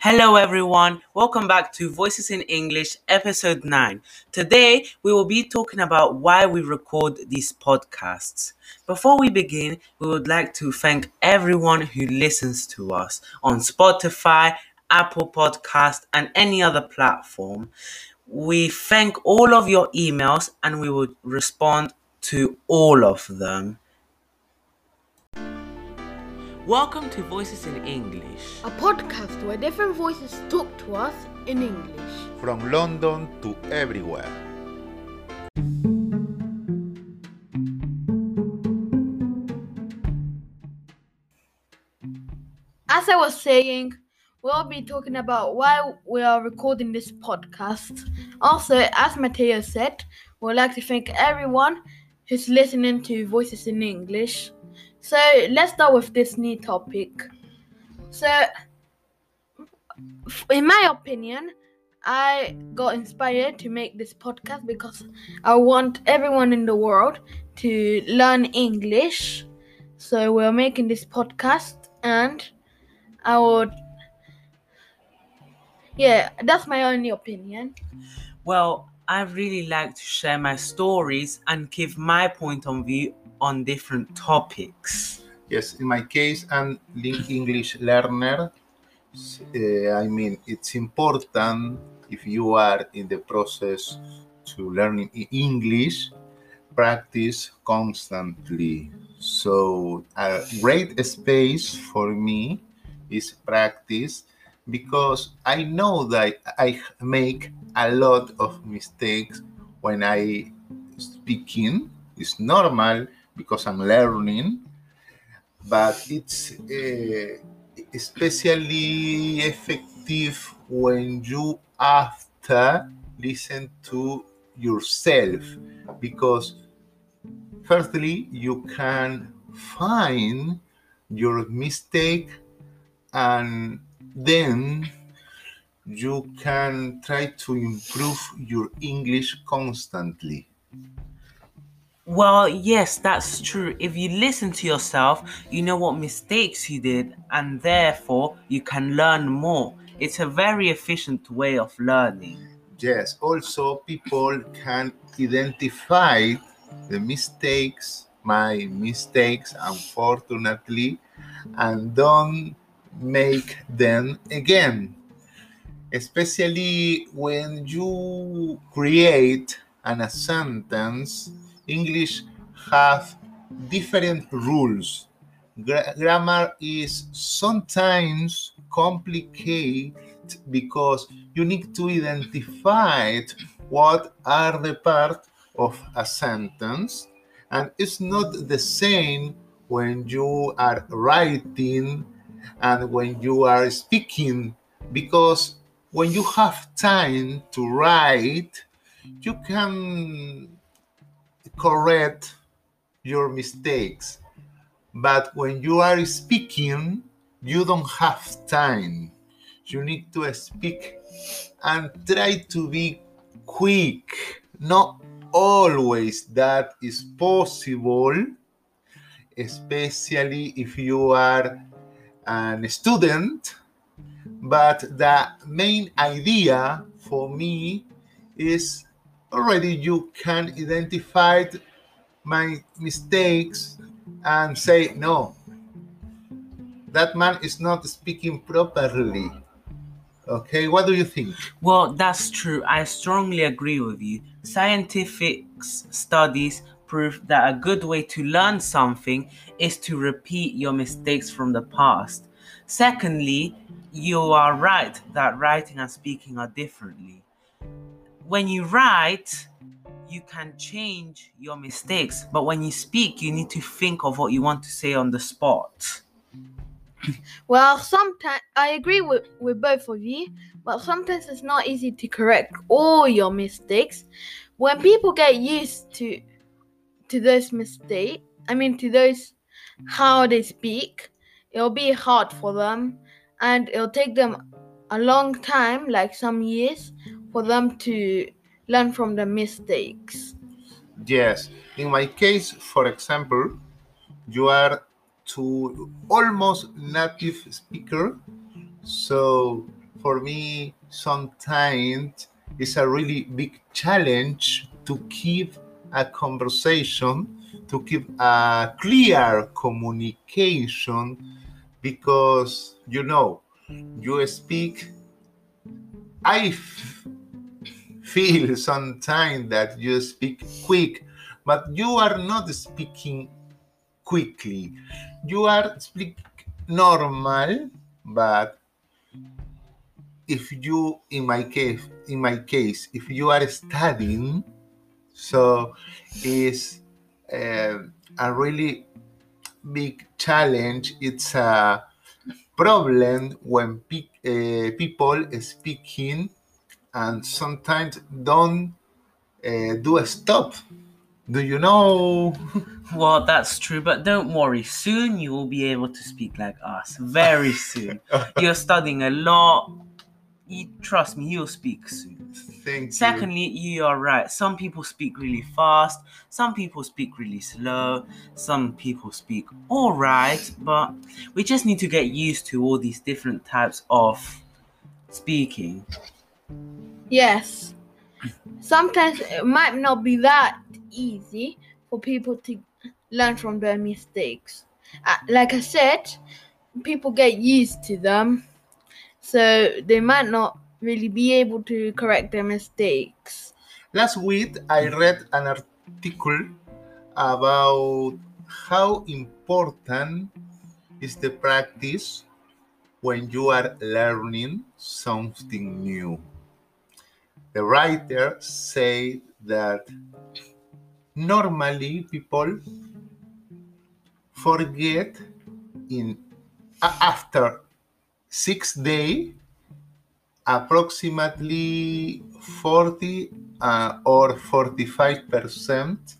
Hello, everyone. Welcome back to Voices in English, episode 9. Today, we will be talking about why we record these podcasts. Before we begin, we would like to thank everyone who listens to us on Spotify, Apple Podcast, and any other platform. We thank all of your emails and we will respond to all of them. Welcome to Voices in English. A podcast where different voices talk to us in English. from London to everywhere. As I was saying, we'll be talking about why we are recording this podcast. Also, as Matteo said, we'd like to thank everyone who's listening to Voices in English. So, let's start with this new topic. So, in my opinion, I got inspired to make this podcast because I want everyone in the world to learn English. So, we're making this podcast and I would. Yeah, that's my only opinion. Well, I really like to share my stories and give my point of view on different topics. Yes, in my case, I'm link English learner. Uh, I mean, it's important if you are in the process to learning English, practice constantly. So, a great space for me is practice because I know that I make a lot of mistakes when I speaking. It's normal because I'm learning, but it's uh, especially effective when you after listen to yourself because firstly you can find your mistake and then you can try to improve your english constantly Well, yes, that's true. If you listen to yourself, you know what mistakes you did, and therefore you can learn more. It's a very efficient way of learning. Yes, also people can identify the mistakes, my mistakes, unfortunately, and don't make them again. Especially when you create an, a sentence, English have different rules. Gra- grammar is sometimes complicated because you need to identify what are the part of a sentence and it's not the same when you are writing and when you are speaking because when you have time to write you can correct your mistakes. But when you are speaking you don't have time. You need to speak and try to be quick. Not always that is possible especially if you are a student but the main idea for me is already you can identify my mistakes and say no that man is not speaking properly okay what do you think Well, that's true. I strongly agree with you. Scientific studies prove that a good way to learn something is to repeat your mistakes from the past. Secondly, you are right that writing and speaking are differently. When you write, you can change your mistakes, but when you speak, you need to think of what you want to say on the spot. Well, sometimes I agree with, with both of you, but sometimes it's not easy to correct all your mistakes. When people get used to to those mistakes, I mean to those how they speak, it'll be hard for them and it'll take them a long time, like some years, for them to learn from the mistakes. Yes. In my case, for example, you are to almost native speaker. So for me, sometimes it's a really big challenge to keep a conversation, to keep a clear communication, because you know, you speak. I feel sometimes that you speak quick, but you are not speaking quickly. You are speak normal, but if you in my case in my case if you are studying so it's uh, a really big challenge it's a problem when pe- uh, people speaking and sometimes don't uh, do a stop do you know Well, that's true, but don't worry. Soon you will be able to speak like us. Very soon. You're studying a lot. You, trust me, you'll speak soon. Thank you Secondly, you are right. Some people speak really fast, some people speak really slow, some people speak all right, but we just need to get used to all these different types of speaking. Yes. Sometimes it might not be that easy for people to learn from their mistakes. Uh, like I said, people get used to them, so they might not really be able to correct their mistakes. Last week, I read an article about how important is the practice when you are learning something new. The writer said that normally people forget in after six days approximately 40 uh, or 45 percent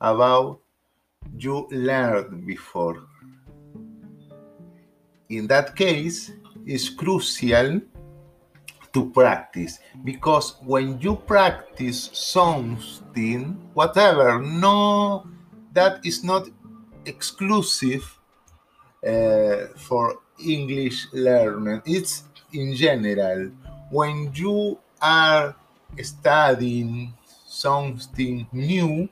about you learned before. In that case, it's crucial to practice because when you practice something, whatever, no, that is not exclusive uh, for English learning. It's in general. When you are studying something new,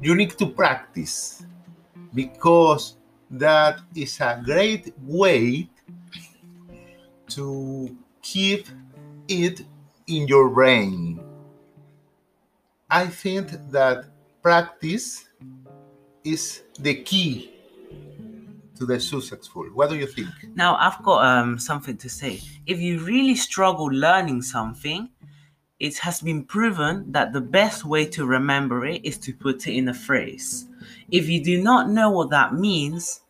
you need to practice because that is a great way to keep it in your brain. I think that practice is the key to the successful. What do you think? Now, I've got um, something to say. If you really struggle learning something, it has been proven that the best way to remember it is to put it in a phrase. If you do not know what that means,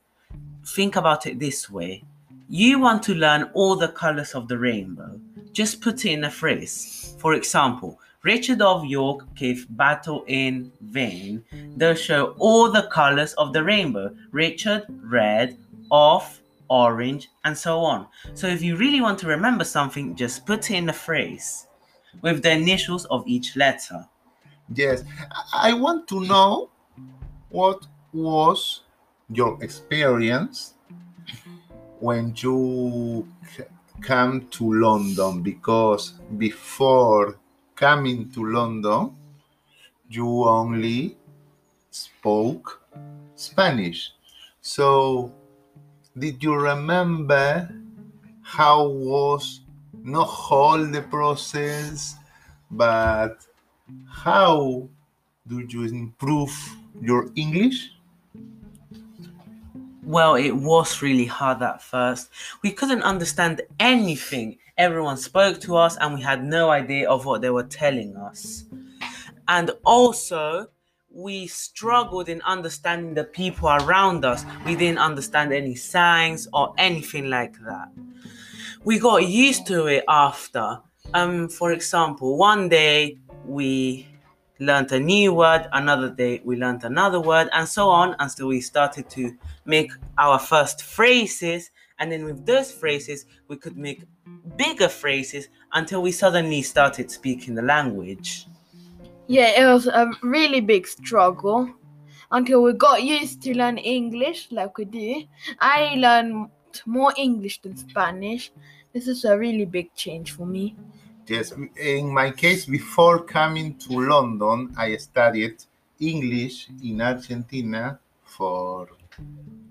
think about it this way. You want to learn all the colors of the rainbow. Just put it in a phrase. For example, Richard of York gave battle in vain. They'll show all the colors of the rainbow. Richard, red, off, orange, and so on. So if you really want to remember something, just put in a phrase with the initials of each letter. Yes, I want to know what was your experience when you came to London because before coming to London you only spoke Spanish. So did you remember how was not all the process but how do you improve your English? Well, it was really hard at first. We couldn't understand anything. Everyone spoke to us and we had no idea of what they were telling us. And also, we struggled in understanding the people around us. We didn't understand any signs or anything like that. We got used to it after. Um, for example, one day we learned a new word, another day we learned another word, and so on until we started to make our first phrases. And then with those phrases, we could make bigger phrases until we suddenly started speaking the language. Yeah, it was a really big struggle until we got used to learn English like we do. I learned more English than Spanish. This is a really big change for me. Yes, in my case, before coming to London, I studied English in Argentina for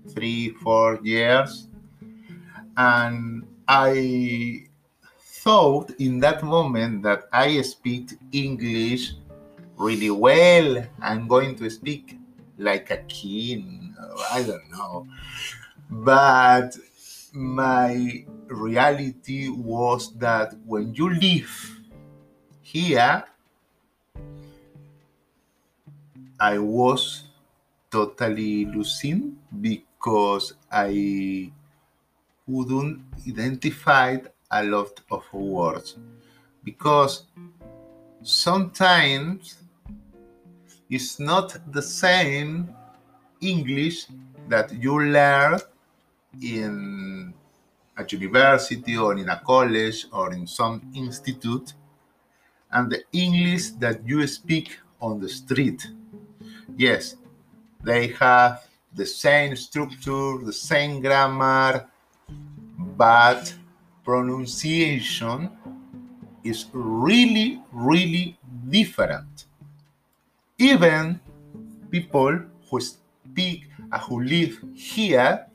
three, four years. And I thought in that moment that I speak English really well. I'm going to speak like a king. I don't know. But my reality was that when you live here, I was totally losing because I couldn't identify a lot of words because sometimes it's not the same English that you learn in a university or in a college or in some institute and the English that you speak on the street. Yes, they have the same structure, the same grammar, but pronunciation is really, really different. Even people who speak and who live here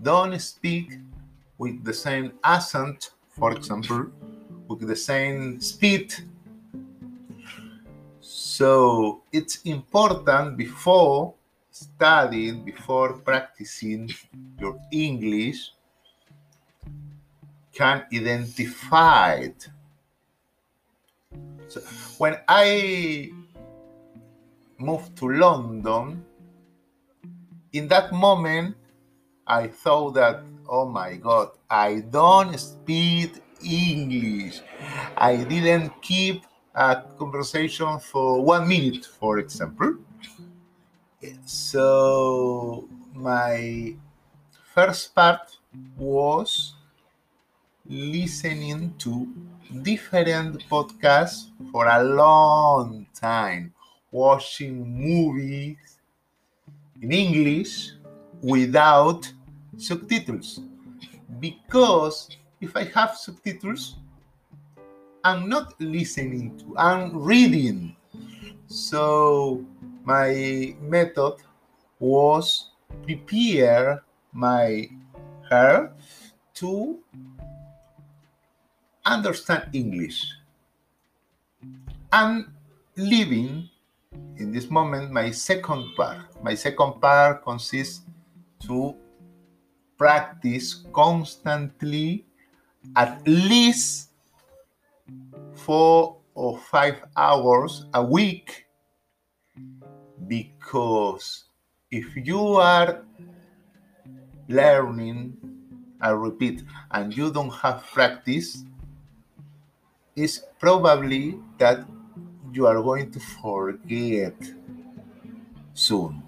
don't speak with the same accent, for example, with the same speed. So it's important before studying, before practicing your English, can identify it. So when I moved to London, in that moment, I thought that, oh my God, I don't speak English. I didn't keep a conversation for one minute, for example. So my first part was listening to different podcasts for a long time, watching movies in English without subtitles. Because if I have subtitles, I'm not listening to, I'm reading. So my method was prepare my hair to understand English. I'm living in this moment my second part. My second part consists to practice constantly at least four or five hours a week because if you are learning I repeat and you don't have practice it's probably that you are going to forget soon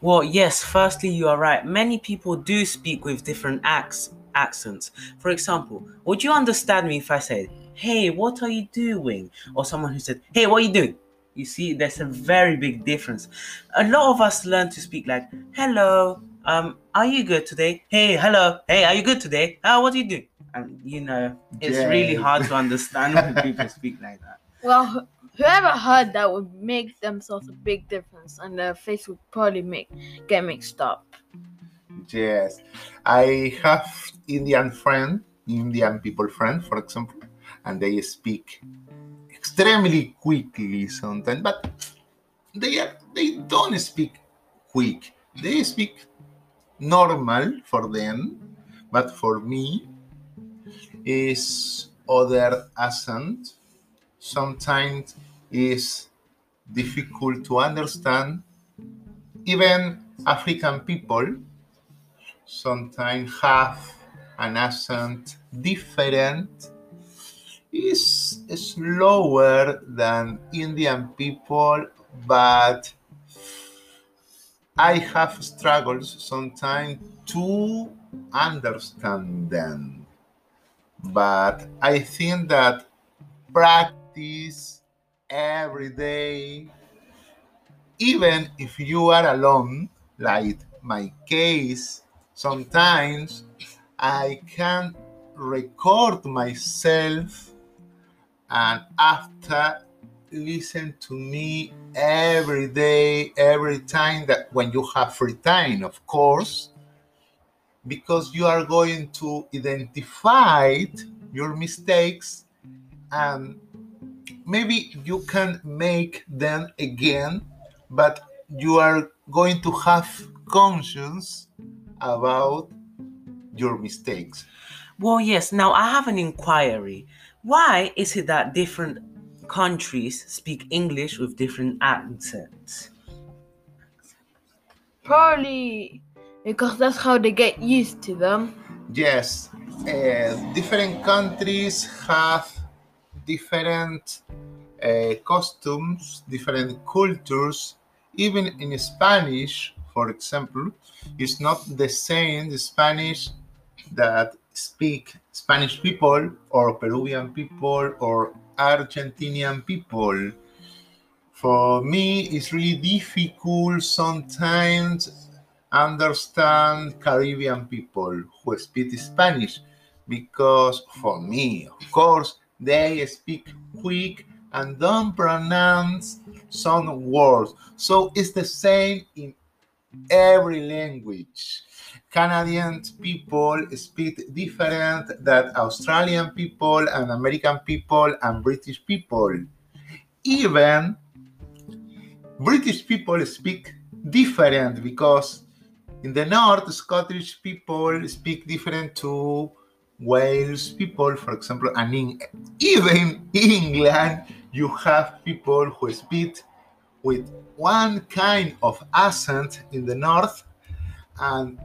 Well, yes, firstly, you are right. Many people do speak with different acts, accents. For example, would you understand me if I said, Hey, what are you doing? Or someone who said, Hey, what are you doing? You see, there's a very big difference. A lot of us learn to speak like, Hello, um, are you good today? Hey, hello, hey, are you good today? Ah, what are you doing? And you know, it's really hard to understand when people speak like that. Well, whoever heard that would make themselves a big difference, and their face would probably make get mixed up. Yes, I have Indian friend, Indian people friend, for example, and they speak extremely quickly sometimes, but they are they don't speak quick. They speak normal for them, but for me is other accent. Sometimes is difficult to understand. Even African people sometimes have an accent different is slower than indian people but i have struggles sometimes to understand them but i think that practice every day even if you are alone like my case Sometimes I can record myself and after listen to me every day, every time that when you have free time, of course, because you are going to identify your mistakes and maybe you can make them again, but you are going to have conscience about your mistakes. Well, yes. Now I have an inquiry. Why is it that different countries speak English with different accents? Probably because that's how they get used to them. Yes, uh, different countries have different uh, costumes, different cultures. Even in Spanish, for example, it's not the same the Spanish that speak Spanish people or Peruvian people or Argentinian people. For me, it's really difficult sometimes understand Caribbean people who speak Spanish because for me, of course, they speak quick and don't pronounce some words. So it's the same in every language. Canadian people speak different than Australian people and American people and British people. Even British people speak different because in the north, Scottish people speak different to Wales people, for example, and in even in England, you have people who speak with one kind of accent in the north, and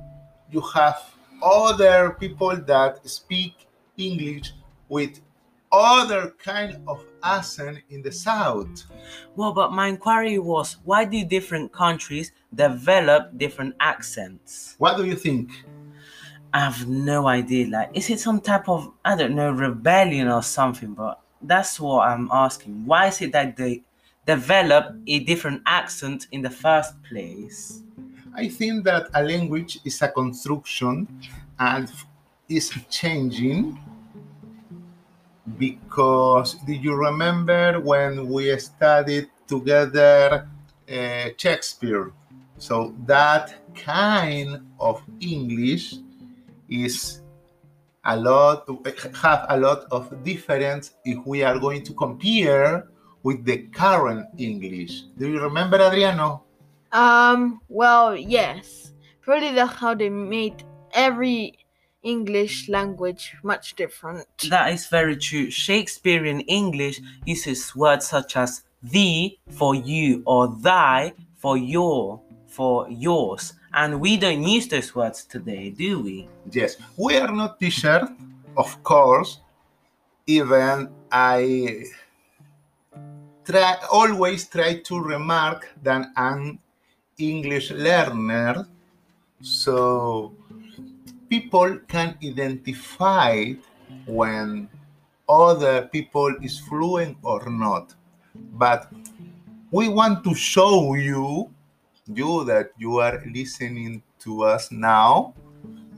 you have other people that speak English with other kind of accent in the south. Well, but my inquiry was why do different countries develop different accents? What do you think? I have no idea. Like, is it some type of, I don't know, rebellion or something? But that's what I'm asking. Why is it that they develop a different accent in the first place? I think that a language is a construction and is changing because do you remember when we studied together uh, Shakespeare? So that kind of English is a lot have a lot of difference if we are going to compare with the current English. Do you remember Adriano? Um, well, yes. Probably that's how they made every English language much different. That is very true. Shakespearean English uses words such as thee for you or thy for your for yours. And we don't use those words today, do we? Yes, we are not teachers, of course. Even I try always try to remark that I'm English learner, so people can identify when other people is fluent or not. But we want to show you you that you are listening to us now,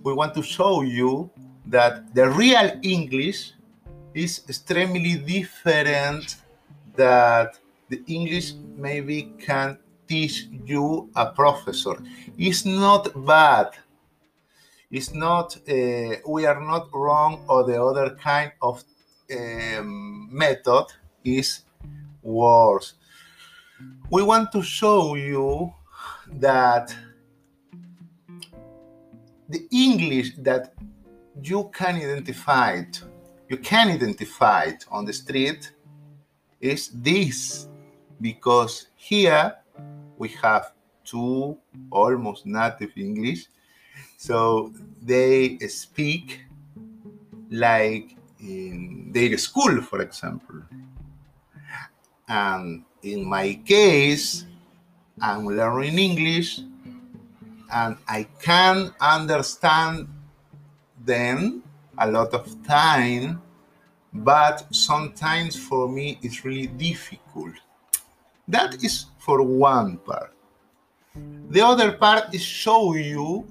we want to show you that the real English is extremely different that the English maybe can teach you a professor. It's not bad. It's not, uh, we are not wrong or the other kind of um, method is worse. We want to show you that the English that you can identify it, you can identify it on the street is this because here we have two almost native English so they speak like in their school for example and in my case I'm learning English and I can understand them a lot of time, but sometimes for me it's really difficult. That is for one part. The other part is show you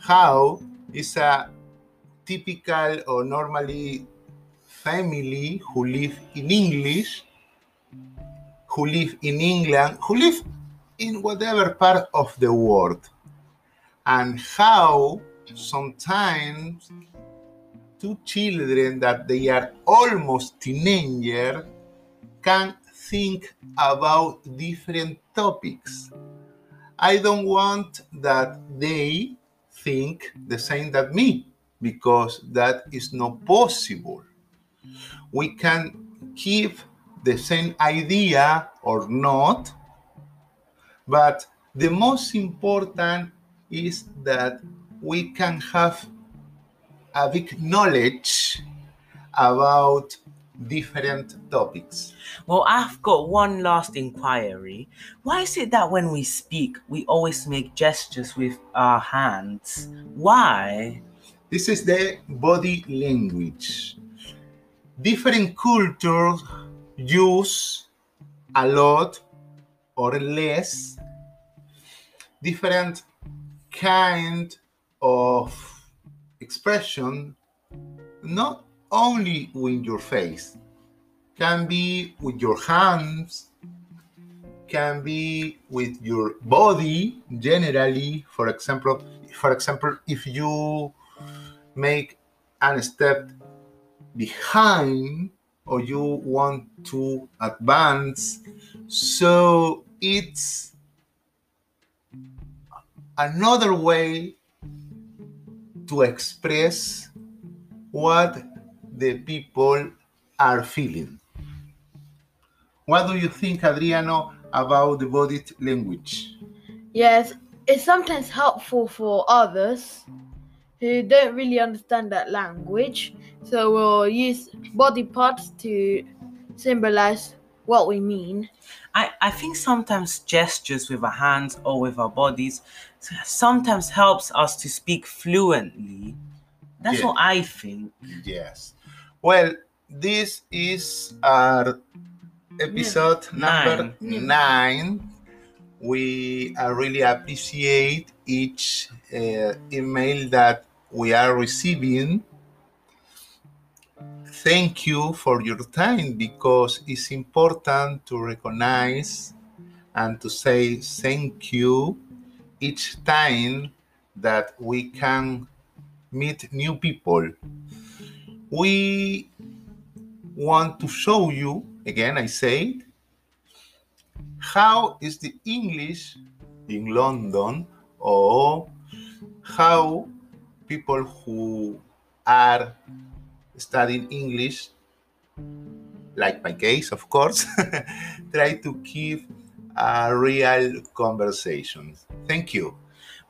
how is a typical or normally family who live in English, who live in England, who live in whatever part of the world, and how sometimes two children that they are almost teenager can think about different topics. I don't want that they think the same that me because that is not possible. We can keep the same idea or not, but the most important is that we can have a big knowledge about different topics. Well, I've got one last inquiry. Why is it that when we speak, we always make gestures with our hands? Why? This is the body language. Different cultures use a lot or less different kind of expression not only with your face. Can be with your hands can be with your body generally. For example for example if you make a step behind or you want to advance so it's another way to express what the people are feeling. What do you think, Adriano, about the body language? Yes, it's sometimes helpful for others who don't really understand that language. So we'll use body parts to symbolize what we mean. I, I think sometimes gestures with our hands or with our bodies sometimes helps us to speak fluently. That's Yeah. what I think. Yes. Well, this is our episode number Nine. nine. We uh, really appreciate each uh, email that we are receiving. Thank you for your time because it's important to recognize and to say thank you each time that we can meet new people. We want to show you, again, I say, it, how is the English in London or how people who are studying English, like my case, of course, try to keep a real conversation. Thank you.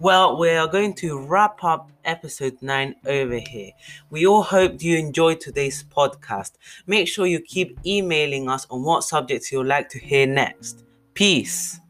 Well, we are going to wrap up episode 9 over here. We all hope you enjoyed today's podcast. Make sure you keep emailing us on what subjects you'd like to hear next. Peace.